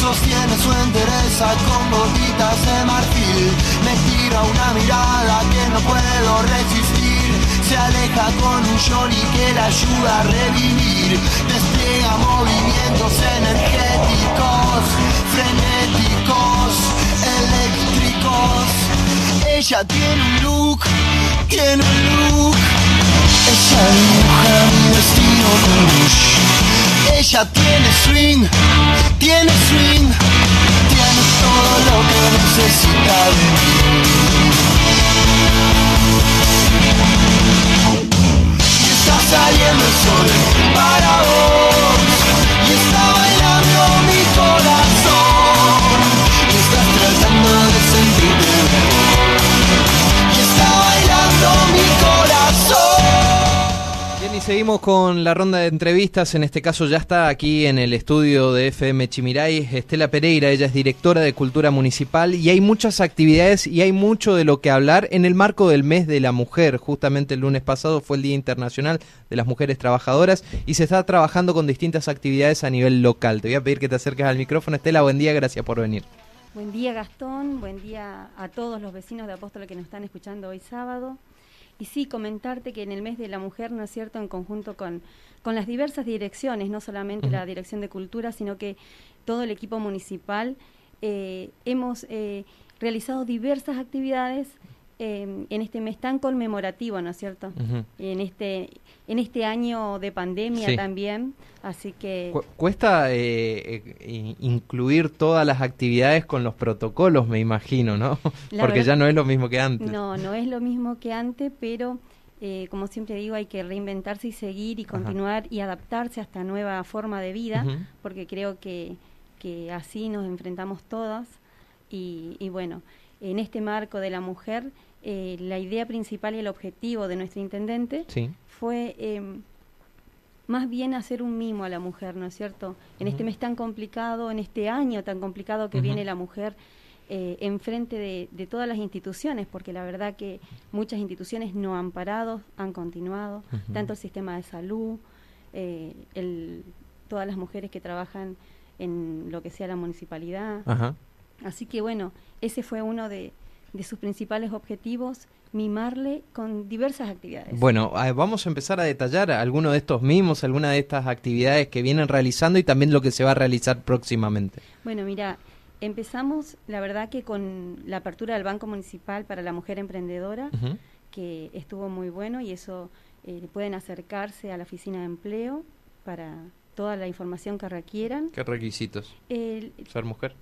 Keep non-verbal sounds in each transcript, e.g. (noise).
sostiene su entereza con gotitas de marfil. Me tira una mirada que no puedo resistir. Se aleja con un shorty que la ayuda a revivir. Despliega movimientos energéticos, frenéticos, eléctricos. Ella tiene un look, tiene un look. Ella dibuja mi destino con. Ella tiene swing, tiene swing, tiene todo lo que necesita de mí. Y está saliendo el sol para seguimos con la ronda de entrevistas. En este caso ya está aquí en el estudio de FM Chimiray Estela Pereira. Ella es directora de Cultura Municipal y hay muchas actividades y hay mucho de lo que hablar en el marco del mes de la mujer. Justamente el lunes pasado fue el Día Internacional de las Mujeres Trabajadoras y se está trabajando con distintas actividades a nivel local. Te voy a pedir que te acerques al micrófono. Estela, buen día, gracias por venir. Buen día Gastón, buen día a todos los vecinos de Apóstol que nos están escuchando hoy sábado. Y sí, comentarte que en el mes de la mujer, ¿no es cierto?, en conjunto con, con las diversas direcciones, no solamente la Dirección de Cultura, sino que todo el equipo municipal, eh, hemos eh, realizado diversas actividades Em, en este mes tan conmemorativo, ¿no es cierto? En este en este año de pandemia también, así que cuesta eh, eh, incluir todas las actividades con los protocolos, me imagino, ¿no? (laughs) Porque ya no es lo mismo que antes. No, no es lo mismo que antes, pero eh, como siempre digo, hay que reinventarse y seguir y continuar y adaptarse a esta nueva forma de vida, porque creo que, que así nos enfrentamos todas y, y bueno, en este marco de la mujer eh, la idea principal y el objetivo de nuestro intendente fue em, más bien hacer un mimo a la mujer, ¿no es cierto? En este mes tan complicado, en este año tan complicado que viene la mujer eh, enfrente de, de, todas las instituciones, porque la verdad que muchas instituciones no han parado, han continuado, tanto el sistema de salud, eh, el, todas las mujeres que trabajan en lo que sea la municipalidad. Así que bueno, ese fue uno de, de sus principales objetivos, mimarle con diversas actividades. Bueno, vamos a empezar a detallar algunos de estos mimos, algunas de estas actividades que vienen realizando y también lo que se va a realizar próximamente. Bueno, mira, empezamos, la verdad que con la apertura del Banco Municipal para la Mujer Emprendedora, que estuvo muy bueno y eso eh, pueden acercarse a la oficina de empleo para toda la información que requieran. ¿Qué requisitos? ser mujer.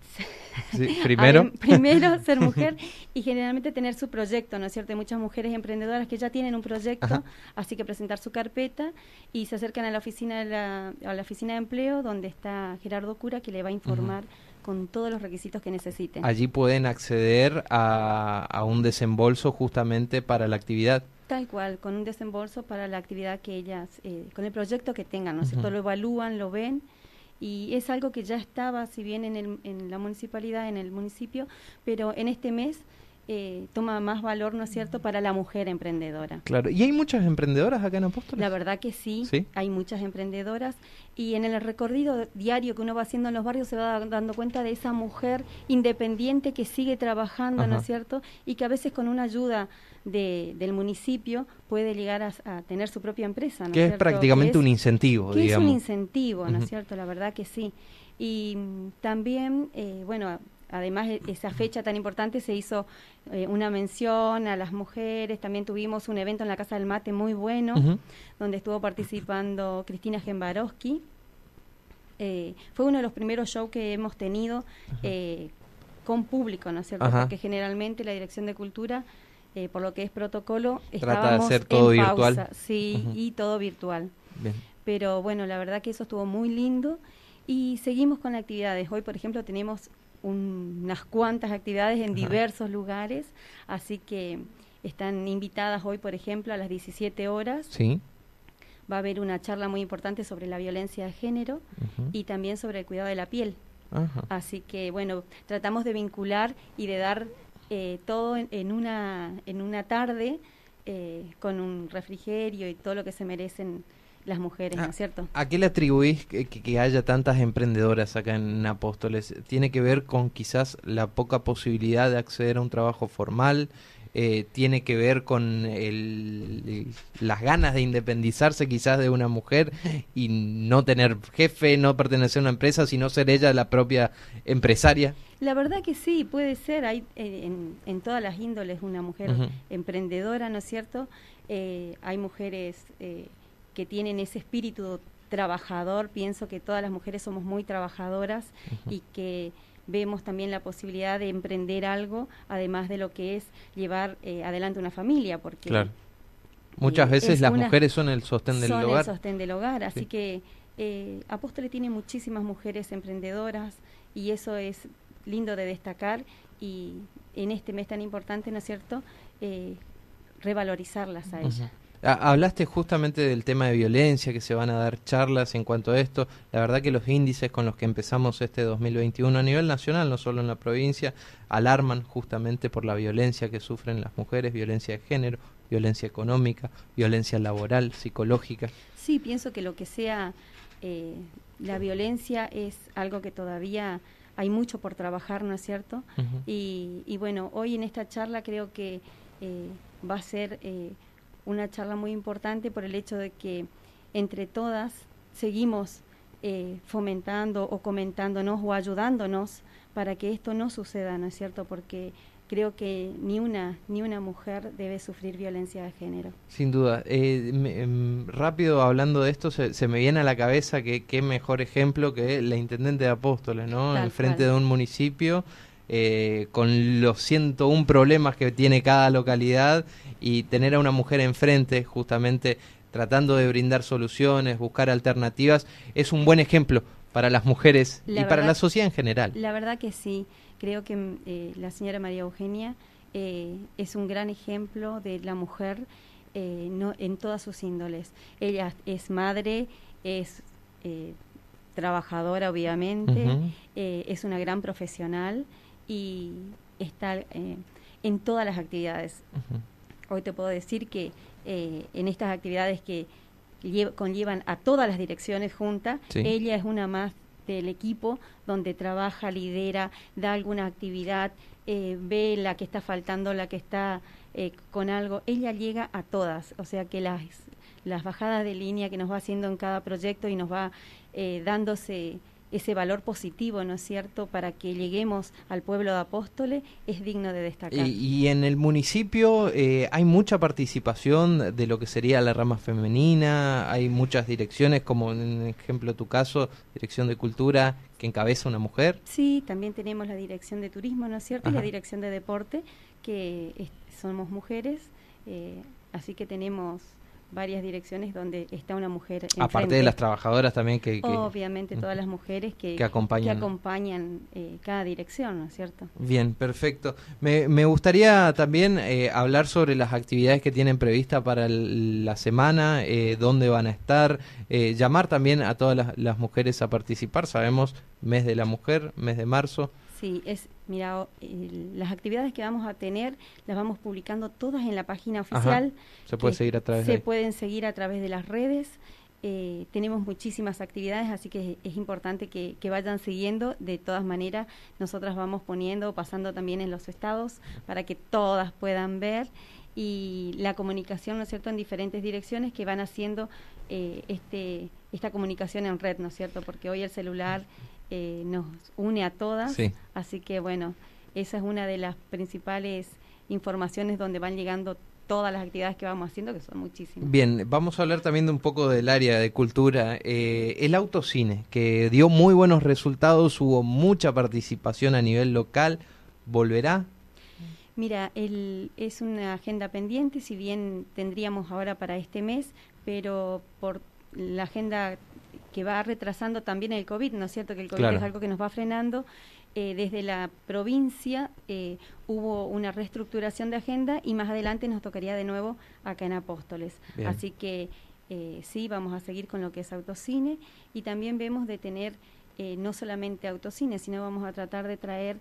(laughs) primero. (laughs) primero, ser mujer (laughs) y generalmente tener su proyecto, ¿no es cierto? Hay muchas mujeres emprendedoras que ya tienen un proyecto, así que presentar su carpeta y se acercan a la oficina de la, a la oficina de empleo donde está Gerardo Cura que le va a informar. con todos los requisitos que necesiten. Allí pueden acceder a, a un desembolso justamente para la actividad. Tal cual, con un desembolso para la actividad que ellas, eh, con el proyecto que tengan, ¿no es cierto? Lo evalúan, lo ven y es algo que ya estaba, si bien en, el, en la municipalidad, en el municipio, pero en este mes eh, toma más valor, ¿no es cierto?, para la mujer emprendedora. Claro, ¿y hay muchas emprendedoras acá en Apóstoles? La verdad que sí, hay muchas emprendedoras y en el recorrido diario que uno va haciendo en los barrios se va dando cuenta de esa mujer independiente que sigue trabajando, ¿no es cierto?, y que a veces con una ayuda de, del municipio puede llegar a, tener su propia empresa. ¿no que es, prácticamente un incentivo, que Es un incentivo, ¿no es cierto? La verdad que sí. Y también, eh, bueno, además de esa fecha tan importante se hizo eh, una mención a las mujeres, también tuvimos un evento en la Casa del Mate muy bueno, donde estuvo participando Cristina Gembarowski. Eh, fue uno de los primeros shows que hemos tenido eh, con público, ¿no es cierto? Porque generalmente la Dirección de Cultura, por lo que es protocolo, Trata de hacer todo virtual. sí, y todo virtual. Pero bueno, la verdad que eso estuvo muy lindo y seguimos con actividades. Hoy, por ejemplo, tenemos unas cuantas actividades en diversos lugares, así que están invitadas hoy, por ejemplo, a las 17 horas. Sí. Va a haber una charla muy importante sobre la violencia de género y también sobre el cuidado de la piel. Así que, bueno, tratamos de vincular y de dar eh, todo en, una, en una tarde eh, con un refrigerio y todo lo que se merecen las mujeres, ¿no es cierto? ¿A qué le atribuís que, haya tantas emprendedoras acá en Apóstoles? ¿Tiene que ver con quizás la poca posibilidad de acceder a un trabajo formal? Eh, ¿Tiene que ver con el, las ganas de independizarse quizás de una mujer y no tener jefe, no pertenecer a una empresa, sino ser ella la propia empresaria? La verdad que sí, puede ser. Hay eh, en, todas las índoles una mujer emprendedora, ¿no es cierto? Eh, hay mujeres que tienen ese espíritu trabajador. Pienso que todas las mujeres somos muy trabajadoras y que vemos también la posibilidad de emprender algo, además de lo que es llevar eh, adelante una familia, porque claro. muchas eh, veces las mujeres son el sostén del son hogar. el sostén del hogar, así que eh, Apóstole tiene muchísimas mujeres emprendedoras y eso es lindo de destacar y en este mes tan importante, ¿no es cierto?, eh, revalorizarlas a ellas. Hablaste justamente del tema de violencia, que se van a dar charlas en cuanto a esto. La verdad que los índices con los que empezamos este 2021 a nivel nacional, no solo en la provincia, alarman justamente por la violencia que sufren las mujeres, violencia de género, violencia económica, violencia laboral, psicológica. Sí, pienso que lo que sea eh, la violencia es algo que todavía hay mucho por trabajar, ¿no es cierto? y, bueno, hoy en esta charla creo que eh, va a ser... Eh, una charla muy importante por el hecho de que entre todas seguimos eh, fomentando o comentándonos o ayudándonos para que esto no suceda, ¿no es cierto? Porque creo que ni una ni una mujer debe sufrir violencia de género. Sin duda. Eh, em, rápido hablando de esto, se, me viene a la cabeza que qué mejor ejemplo que la intendente de Apóstoles, ¿no? en frente de un municipio eh, con los 101 problemas que tiene cada localidad y tener a una mujer enfrente justamente tratando de brindar soluciones, buscar alternativas, es un buen ejemplo para las mujeres y para la sociedad en general. La verdad que sí, creo que eh, la señora María Eugenia eh, es un gran ejemplo de la mujer no, en todas sus índoles. Ella es madre, es trabajadora obviamente, es una gran profesional y está eh, en todas las actividades. Hoy te puedo decir que eh, en estas actividades que conllevan a todas las direcciones juntas, ella es una más del equipo donde trabaja, lidera, da alguna actividad, eh, ve la que está faltando, la que está con algo. Ella llega a todas, o sea que las, las bajadas de línea que nos va haciendo en cada proyecto y nos va dándose ese valor positivo, ¿no es cierto?, para que lleguemos al pueblo de Apóstoles, es digno de destacar. Y, en el municipio eh, hay mucha participación de lo que sería la rama femenina, hay muchas direcciones, como en ejemplo tu caso, Dirección de Cultura, que encabeza una mujer. Sí, también tenemos la Dirección de Turismo, ¿no es cierto?, y la Dirección de Deporte, que somos mujeres, eh, así que tenemos varias direcciones donde está una mujer. Aparte de las trabajadoras también que... Obviamente todas las mujeres que, que acompañan, que acompañan eh, cada dirección, ¿no es cierto? Bien, perfecto. Me, me gustaría también eh, hablar sobre las actividades que tienen prevista para la semana, eh, dónde van a estar, eh, llamar también a todas las, las mujeres a participar. Sabemos, mes de la mujer, mes de marzo. Sí, es, mira, las actividades que vamos a tener las vamos publicando todas en la página oficial. Se puede seguir a través. Se pueden seguir a través de las redes. Eh, tenemos muchísimas actividades, así que es, importante que, vayan siguiendo. De todas maneras, nosotras vamos poniendo, pasando también en los estados para que todas puedan ver y la comunicación, ¿no es cierto?, en diferentes direcciones que van haciendo eh, este, esta comunicación en red, ¿no es cierto? Porque hoy el celular eh, nos une a todas. Así que bueno, esa es una de las principales informaciones donde van llegando todas las actividades que vamos haciendo, que son muchísimas. Bien, vamos a hablar también de un poco del área de cultura. Eh, el autocine, que dio muy buenos resultados, hubo mucha participación a nivel local, ¿volverá? Mira, el, es una agenda pendiente, si bien tendríamos ahora para este mes, pero por la agenda que va retrasando también el COVID, ¿no es cierto? Que el COVID es algo que nos va frenando. Eh, desde la provincia eh, hubo una reestructuración de agenda y más adelante nos tocaría de nuevo acá en Apóstoles. Así que eh, sí, vamos a seguir con lo que es autocine y también vemos de tener no solamente autocine, sino vamos a tratar de traer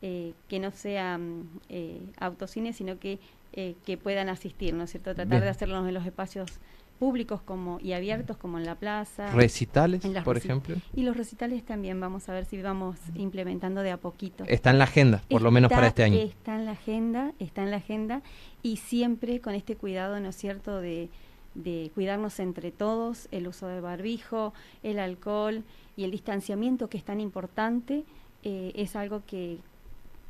que no sea mm, autocine, sino que, que puedan asistir, ¿no es cierto? Tratar de hacerlo en los espacios públicos como y abiertos como en la plaza. Recitales, por ejemplo. Y los recitales también, vamos a ver si vamos implementando de a poquito. Está en la agenda, por lo menos para este año. Está en la agenda, está en la agenda y siempre con este cuidado, ¿no es cierto?, de, de cuidarnos entre todos, el uso del barbijo, el alcohol y el distanciamiento que es tan importante, eh, es algo que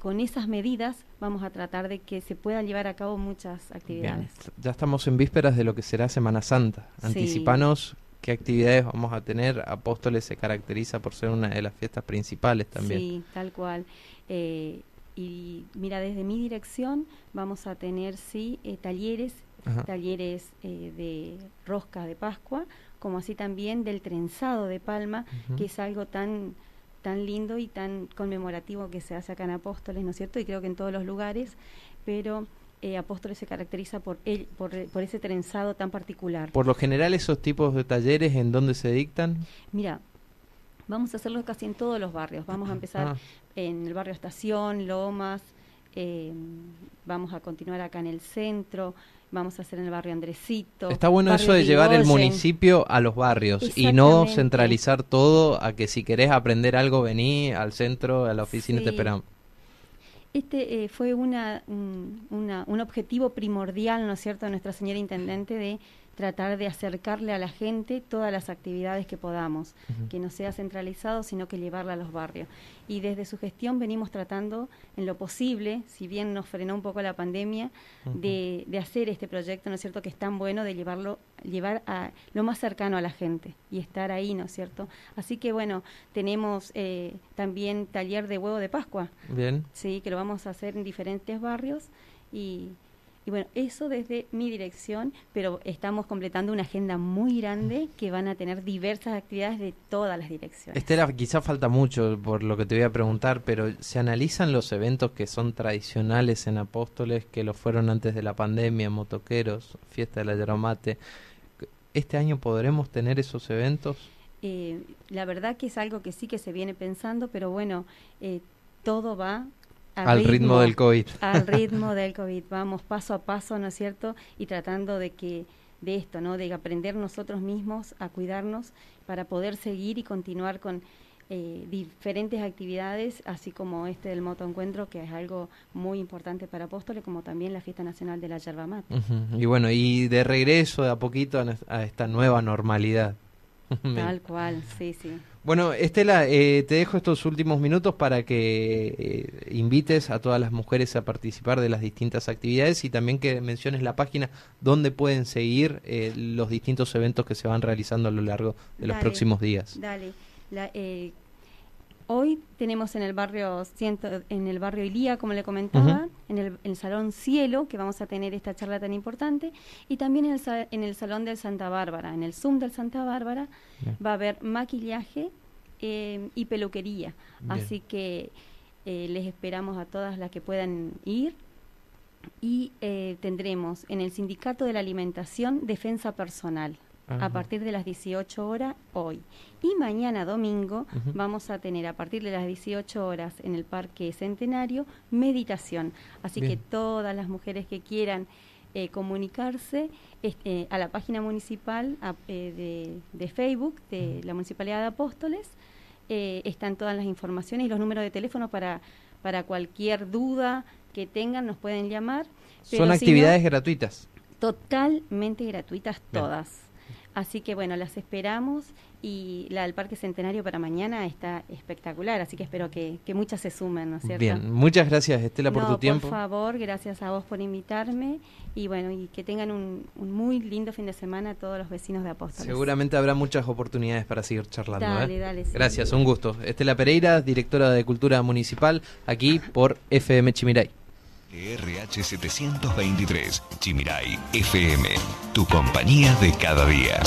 con esas medidas vamos a tratar de que se puedan llevar a cabo muchas actividades. Ya estamos en vísperas de lo que será Semana Santa. Anticipanos qué actividades vamos a tener. Apóstoles se caracteriza por ser una de las fiestas principales también. Sí, tal cual. Eh, y mira, desde mi dirección vamos a tener, sí, eh, talleres, talleres eh, de rosca de Pascua, como así también del trenzado de palma, que es algo tan tan lindo y tan conmemorativo que se hace acá en Apóstoles, ¿no es cierto? Y creo que en todos los lugares, pero eh, Apóstoles se caracteriza por, el, por, por, ese trenzado tan particular. Por lo general, esos tipos de talleres, ¿en dónde se dictan? Mira, vamos a hacerlo casi en todos los barrios. Vamos a empezar ah. en el barrio Estación, Lomas, eh, vamos a continuar acá en el centro, vamos a hacer en el barrio Andresito. Está bueno eso de llevar el municipio a los barrios y no centralizar todo a que si querés aprender algo vení al centro, a la oficina y te esperamos. Este eh, fue una, un, un objetivo primordial, ¿no es cierto?, de nuestra señora Intendente de tratar de acercarle a la gente todas las actividades que podamos, que no sea centralizado, sino que llevarla a los barrios. Y desde su gestión venimos tratando en lo posible, si bien nos frenó un poco la pandemia, de, de, hacer este proyecto, ¿no es cierto?, que es tan bueno de llevarlo, llevar a lo más cercano a la gente y estar ahí, ¿no es cierto? Así que bueno, tenemos eh, también taller de huevo de Pascua. Bien. Sí, que lo vamos a hacer en diferentes barrios y y bueno, eso desde mi dirección, pero estamos completando una agenda muy grande que van a tener diversas actividades de todas las direcciones. Estela, quizá falta mucho por lo que te voy a preguntar, pero ¿se analizan los eventos que son tradicionales en Apóstoles, que lo fueron antes de la pandemia, motoqueros, fiesta de la Yeromate? ¿Este año podremos tener esos eventos? Eh, la verdad que es algo que sí que se viene pensando, pero bueno, eh, todo va al, ritmo, del COVID. Al (laughs) ritmo del COVID. Vamos paso a paso, ¿no es cierto? Y tratando de que de esto, ¿no? De aprender nosotros mismos a cuidarnos para poder seguir y continuar con eh, diferentes actividades, así como este del motoencuentro, que es algo muy importante para Apóstoles, como también la Fiesta Nacional de la Yerba Mate. Y bueno, y de regreso de a poquito a esta nueva normalidad. (laughs) Tal cual, sí, sí. Bueno, Estela, eh, te dejo estos últimos minutos para que eh, invites a todas las mujeres a participar de las distintas actividades y también que menciones la página donde pueden seguir eh, los distintos eventos que se van realizando a lo largo de los próximos días. Dale. La, Hoy tenemos en el barrio en el barrio Ilía, como le comentaba, en, el, Salón Cielo, que vamos a tener esta charla tan importante, y también en el, en el Salón del Santa Bárbara, en el Zoom del Santa Bárbara, va a haber maquillaje eh, y peluquería. Así que eh, les esperamos a todas las que puedan ir. Y eh, tendremos en el Sindicato de la Alimentación Defensa Personal a partir de las 18 horas hoy. Y mañana domingo vamos a tener a partir de las 18 horas en el Parque Centenario meditación. Así que todas las mujeres que quieran eh, comunicarse este, a la página municipal eh, de, Facebook de la Municipalidad de Apóstoles eh, están todas las informaciones y los números de teléfono para, para cualquier duda que tengan nos pueden llamar. Son actividades gratuitas. Totalmente gratuitas todas. Así que bueno, las esperamos y la del Parque Centenario para mañana está espectacular, así que espero que, muchas se sumen, ¿no es cierto? Bien, muchas gracias Estela por tu tiempo. Por favor, gracias a vos por invitarme y bueno, y que tengan un, muy lindo fin de semana todos los vecinos de Apóstoles. Seguramente habrá muchas oportunidades para seguir charlando. Dale, ¿eh? dale. Gracias, un gusto. Estela Pereira, directora de Cultura Municipal, aquí por FM Chimiray. RH 723, Chimiray FM, tu compañía de cada día.